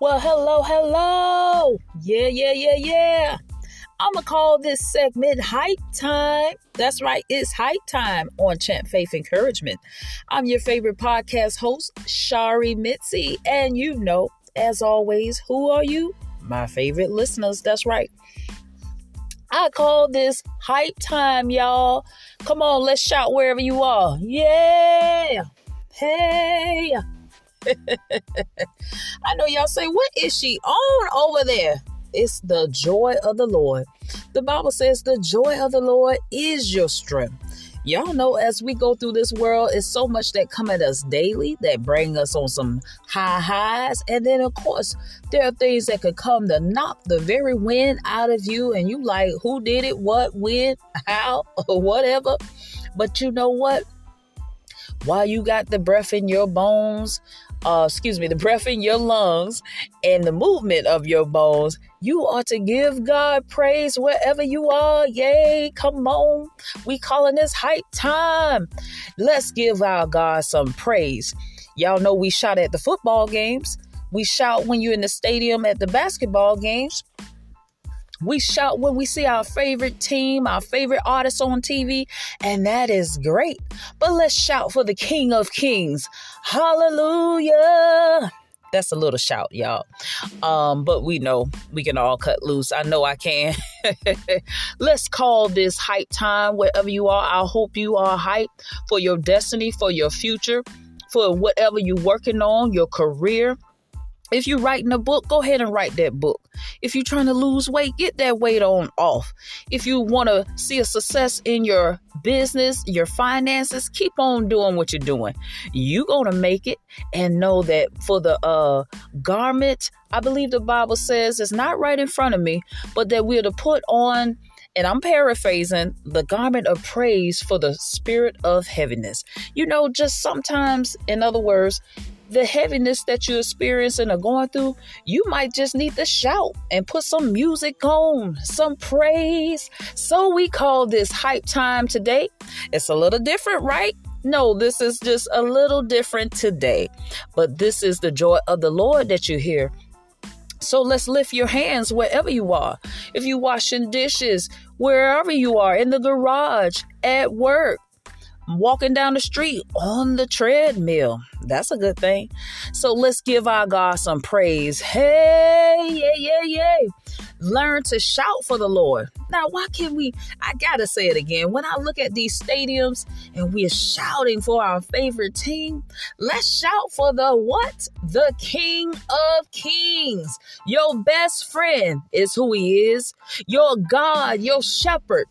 Well, hello, hello. Yeah, yeah, yeah, yeah. I'm going to call this segment Hype Time. That's right, it's Hype Time on Champ Faith Encouragement. I'm your favorite podcast host, Shari Mitzi. And you know, as always, who are you? My favorite listeners. That's right. I call this Hype Time, y'all. Come on, let's shout wherever you are. Yeah. Hey. I know y'all say, what is she on over there? It's the joy of the Lord. The Bible says the joy of the Lord is your strength. Y'all know as we go through this world, it's so much that come at us daily that bring us on some high highs. And then of course, there are things that could come to knock the very wind out of you. And you like, who did it, what, when, how, or whatever. But you know what? While you got the breath in your bones, uh, excuse me, the breath in your lungs and the movement of your bones, you are to give God praise wherever you are. Yay, come on. We calling this hype time. Let's give our God some praise. Y'all know we shout at the football games. We shout when you're in the stadium at the basketball games. We shout when we see our favorite team, our favorite artists on TV, and that is great. But let's shout for the King of Kings. Hallelujah. That's a little shout, y'all. Um, but we know we can all cut loose. I know I can. Let's call this hype time wherever you are. I hope you are hyped for your destiny, for your future, for whatever you're working on, your career, if you're writing a book, go ahead and write that book. If you're trying to lose weight, get that weight on off. If you want to see a success in your business, your finances, keep on doing what you're doing. You're going to make it and know that for the uh, garment, I believe the Bible says it's not right in front of me, but that we're to put on and I'm paraphrasing the garment of praise for the spirit of heaviness. You know, just sometimes, in other words, the heaviness that you're experiencing or going through, you might just need to shout and put some music on, some praise. So we call this hype time today. It's a little different, right? No, this is just a little different today. But this is the joy of the Lord that you hear. So let's lift your hands wherever you are. If you're washing dishes, wherever you are, in the garage, at work, walking down the street on the treadmill. That's a good thing. So let's give our God some praise. Hey, yeah, yeah, yeah. Learn to shout for the Lord. Now, why can't we? I gotta say it again. When I look at these stadiums and we're shouting for our favorite team, let's shout for the what? The King of Kings. Your best friend is who he is. Your God, your shepherd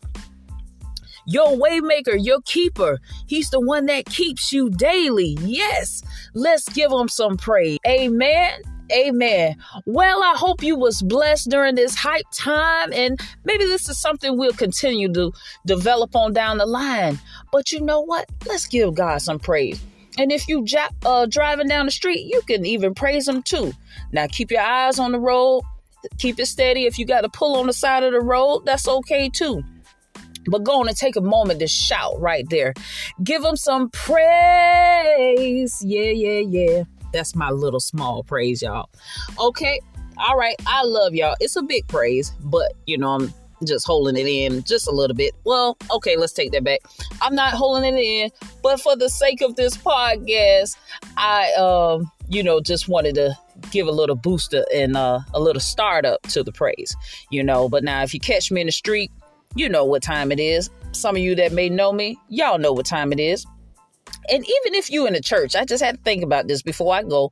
your waymaker, your keeper. He's the one that keeps you daily. Yes. Let's give him some praise. Amen. Amen. Well, I hope you was blessed during this hype time and maybe this is something we'll continue to develop on down the line. But you know what? Let's give God some praise. And if you uh, driving down the street, you can even praise him too. Now keep your eyes on the road. Keep it steady. If you got to pull on the side of the road, that's okay too. But go on and take a moment to shout right there. Give them some praise. Yeah, yeah, yeah. That's my little small praise, y'all. Okay. All right. I love y'all. It's a big praise, but you know, I'm just holding it in just a little bit. Well, okay, let's take that back. I'm not holding it in, but for the sake of this podcast, I um, you know, just wanted to give a little booster and uh, a little startup to the praise, you know. But now, if you catch me in the street, you know what time it is. Some of you that may know me, y'all know what time it is. And even if you in the church, I just had to think about this before I go.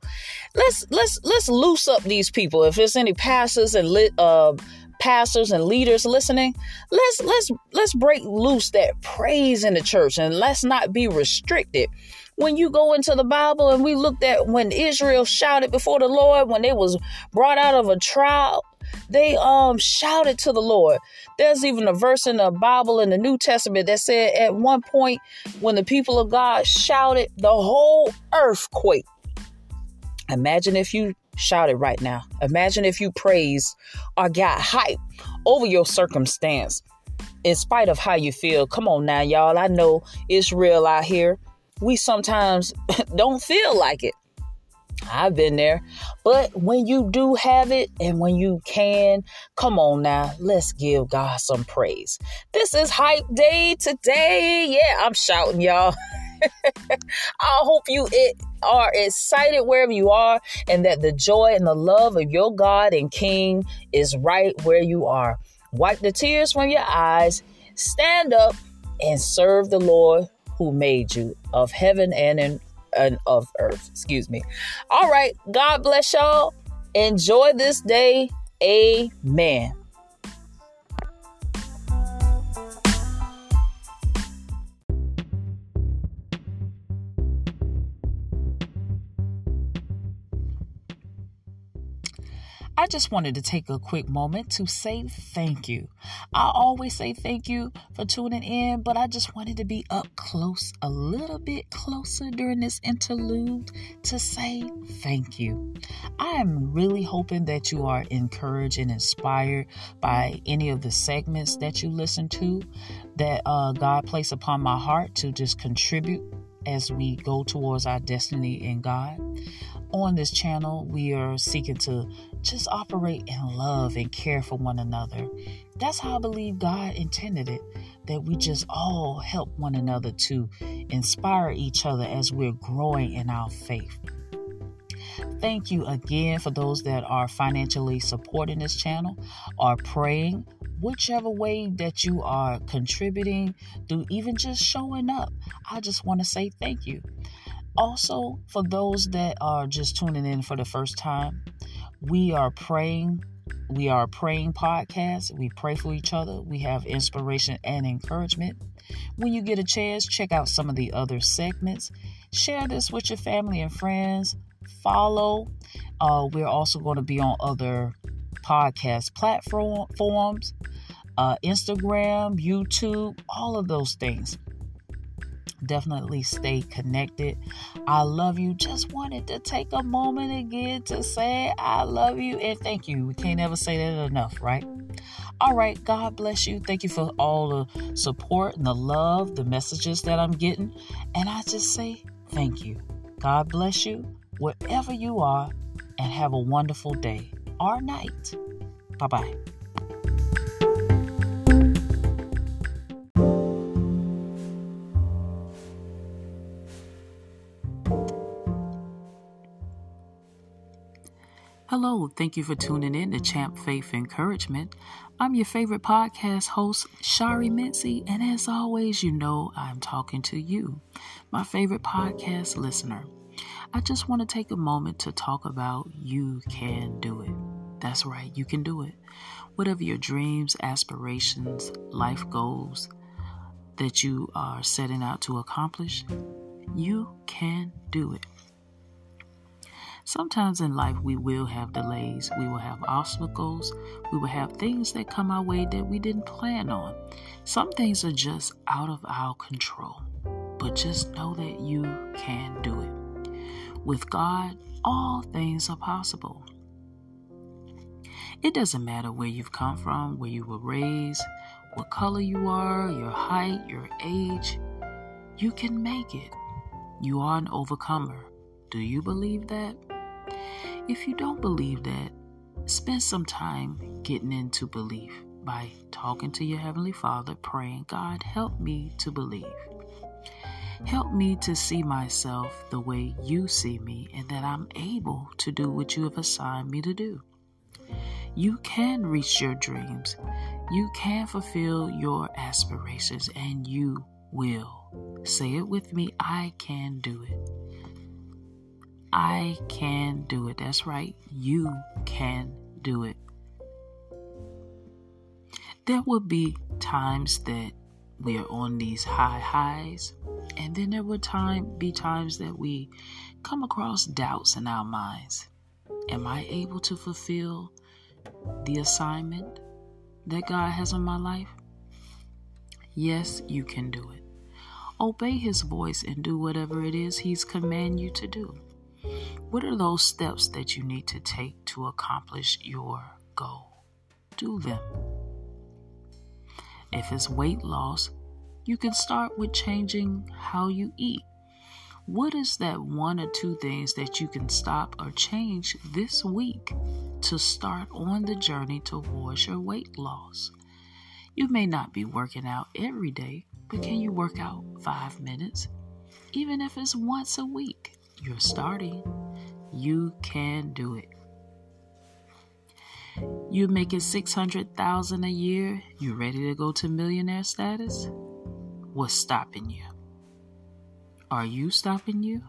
Let's let's let's loose up these people. If there's any pastors and lit, uh, pastors and leaders listening, let's let's let's break loose that praise in the church and let's not be restricted. When you go into the Bible and we looked at when Israel shouted before the Lord when they was brought out of a trial, they um shouted to the Lord. There's even a verse in the Bible in the New Testament that said at one point when the people of God shouted, the whole earthquake. Imagine if you shouted right now. Imagine if you praised or got hype over your circumstance in spite of how you feel. Come on now, y'all. I know it's real out here. We sometimes don't feel like it. I've been there. But when you do have it and when you can, come on now, let's give God some praise. This is hype day today. Yeah, I'm shouting, y'all. I hope you it, are excited wherever you are and that the joy and the love of your God and King is right where you are. Wipe the tears from your eyes, stand up, and serve the Lord who made you of heaven and in and of earth. Excuse me. All right. God bless y'all. Enjoy this day. Amen. Just wanted to take a quick moment to say thank you. I always say thank you for tuning in, but I just wanted to be up close, a little bit closer during this interlude to say thank you. I am really hoping that you are encouraged and inspired by any of the segments that you listen to that uh, God placed upon my heart to just contribute as we go towards our destiny in God. On this channel, we are seeking to just operate in love and care for one another. That's how I believe God intended it, that we just all help one another to inspire each other as we're growing in our faith. Thank you again for those that are financially supporting this channel or praying, whichever way that you are contributing, through even just showing up. I just want to say thank you. Also, for those that are just tuning in for the first time, we are praying. We are a praying podcast. We pray for each other. We have inspiration and encouragement. When you get a chance, check out some of the other segments. Share this with your family and friends. Follow. Uh, we're also going to be on other podcast platforms, uh, Instagram, YouTube, all of those things definitely stay connected. I love you. Just wanted to take a moment again to say I love you and thank you. We can't ever say that enough, right? All right, God bless you. Thank you for all the support and the love, the messages that I'm getting. And I just say thank you. God bless you wherever you are and have a wonderful day or night. Bye bye. Hello, thank you for tuning in to Champ Faith Encouragement. I'm your favorite podcast host, Shari Mincy, and as always, you know I'm talking to you, my favorite podcast listener. I just want to take a moment to talk about you can do it. That's right, you can do it. Whatever your dreams, aspirations, life goals that you are setting out to accomplish, you can do it. Sometimes in life, we will have delays, we will have obstacles, we will have things that come our way that we didn't plan on. Some things are just out of our control, but just know that you can do it. With God, all things are possible. It doesn't matter where you've come from, where you were raised, what color you are, your height, your age. You can make it. You are an overcomer. Do you believe that? If you don't believe that, spend some time getting into belief by talking to your Heavenly Father, praying, God, help me to believe. Help me to see myself the way you see me and that I'm able to do what you have assigned me to do. You can reach your dreams. You can fulfill your aspirations and you will. Say it with me I can do it. I can do it. That's right. You can do it. There will be times that we are on these high highs, and then there will time be times that we come across doubts in our minds. Am I able to fulfill the assignment that God has on my life? Yes, you can do it. Obey his voice and do whatever it is he's command you to do. What are those steps that you need to take to accomplish your goal? Do them. If it's weight loss, you can start with changing how you eat. What is that one or two things that you can stop or change this week to start on the journey towards your weight loss? You may not be working out every day, but can you work out five minutes? Even if it's once a week, you're starting. You can do it. You're making 600,000 a year, You're ready to go to millionaire status? What's stopping you? Are you stopping you?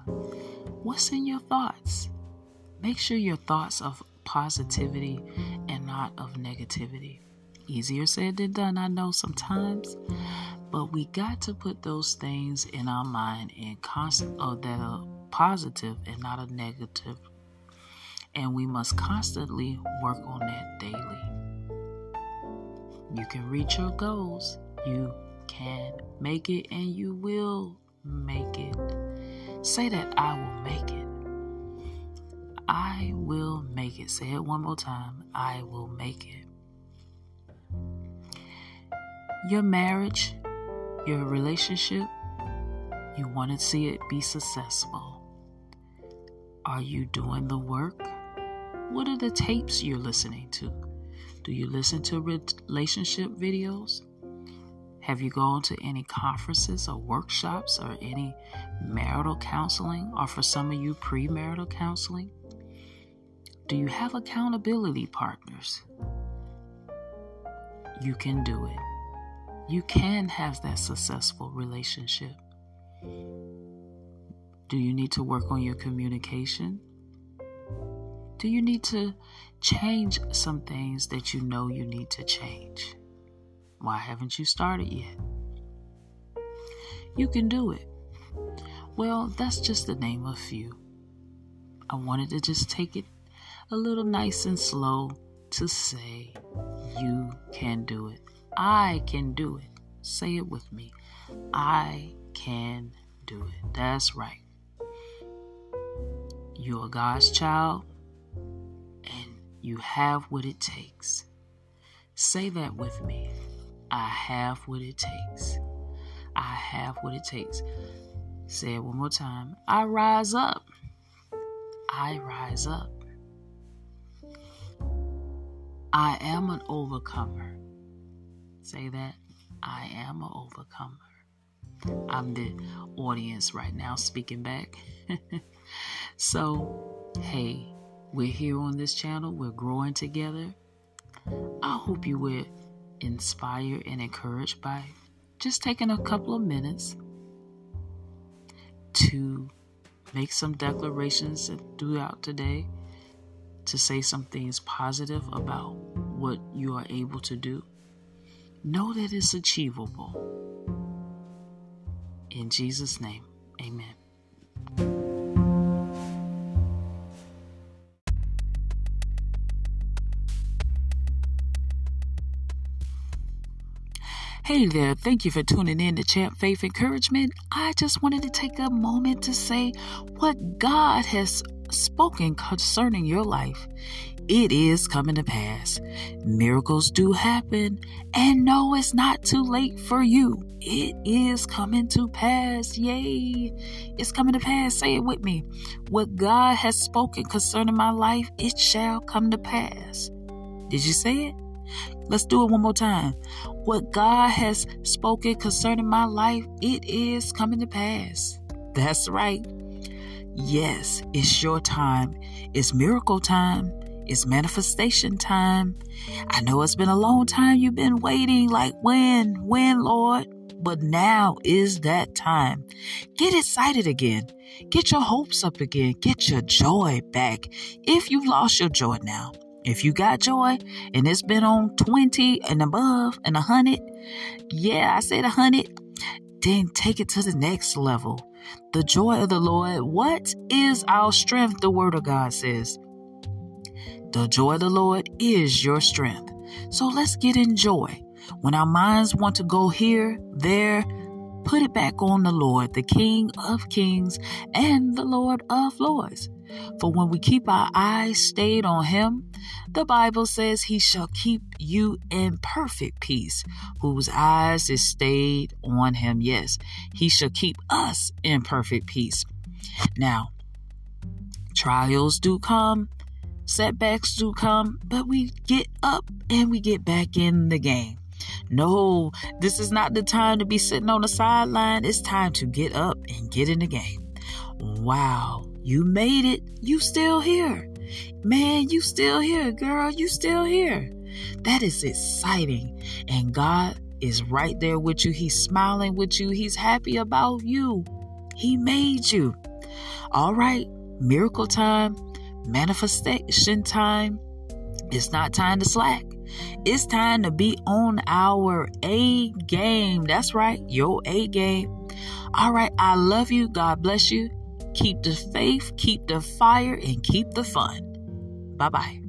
What's in your thoughts? Make sure your thoughts of positivity and not of negativity. Easier said than done, I know sometimes, but we got to put those things in our mind and constant uh, that are positive and not a negative. And we must constantly work on that daily. You can reach your goals. You can make it and you will make it. Say that I will make it. I will make it. Say it one more time. I will make it. Your marriage, your relationship, you want to see it be successful. Are you doing the work? What are the tapes you're listening to? Do you listen to relationship videos? Have you gone to any conferences or workshops or any marital counseling, or for some of you, premarital counseling? Do you have accountability partners? You can do it. You can have that successful relationship. Do you need to work on your communication? Do you need to change some things that you know you need to change? Why haven't you started yet? You can do it. Well, that's just the name of few. I wanted to just take it a little nice and slow to say, You can do it. I can do it. Say it with me. I can do it. That's right. You're God's child and you have what it takes. Say that with me. I have what it takes. I have what it takes. Say it one more time. I rise up. I rise up. I am an overcomer. Say that. I am an overcomer. I'm the audience right now speaking back. so, hey, we're here on this channel. We're growing together. I hope you were inspired and encouraged by just taking a couple of minutes to make some declarations throughout today to say some things positive about what you are able to do. Know that it's achievable. In Jesus' name, amen. Hey there, thank you for tuning in to Champ Faith Encouragement. I just wanted to take a moment to say what God has spoken concerning your life. It is coming to pass. Miracles do happen, and no, it's not too late for you. It is coming to pass. Yay! It's coming to pass. Say it with me. What God has spoken concerning my life, it shall come to pass. Did you say it? Let's do it one more time. What God has spoken concerning my life, it is coming to pass. That's right. Yes, it's your time. It's miracle time. It's manifestation time. I know it's been a long time you've been waiting, like when, when, Lord? But now is that time. Get excited again. Get your hopes up again. Get your joy back. If you've lost your joy now, if you got joy and it's been on 20 and above and 100, yeah, I said 100, then take it to the next level. The joy of the Lord, what is our strength? The Word of God says. The joy of the Lord is your strength. So let's get in joy. When our minds want to go here, there, put it back on the Lord, the King of kings and the Lord of lords. For when we keep our eyes stayed on Him, the Bible says He shall keep you in perfect peace, whose eyes is stayed on Him. Yes, He shall keep us in perfect peace. Now, trials do come, setbacks do come, but we get up and we get back in the game. No, this is not the time to be sitting on the sideline. It's time to get up and get in the game. Wow, you made it. You still here. Man, you still here, girl. You still here. That is exciting. And God is right there with you. He's smiling with you. He's happy about you. He made you. All right, miracle time, manifestation time. It's not time to slack. It's time to be on our A game. That's right, your A game. All right, I love you. God bless you. Keep the faith, keep the fire, and keep the fun. Bye bye.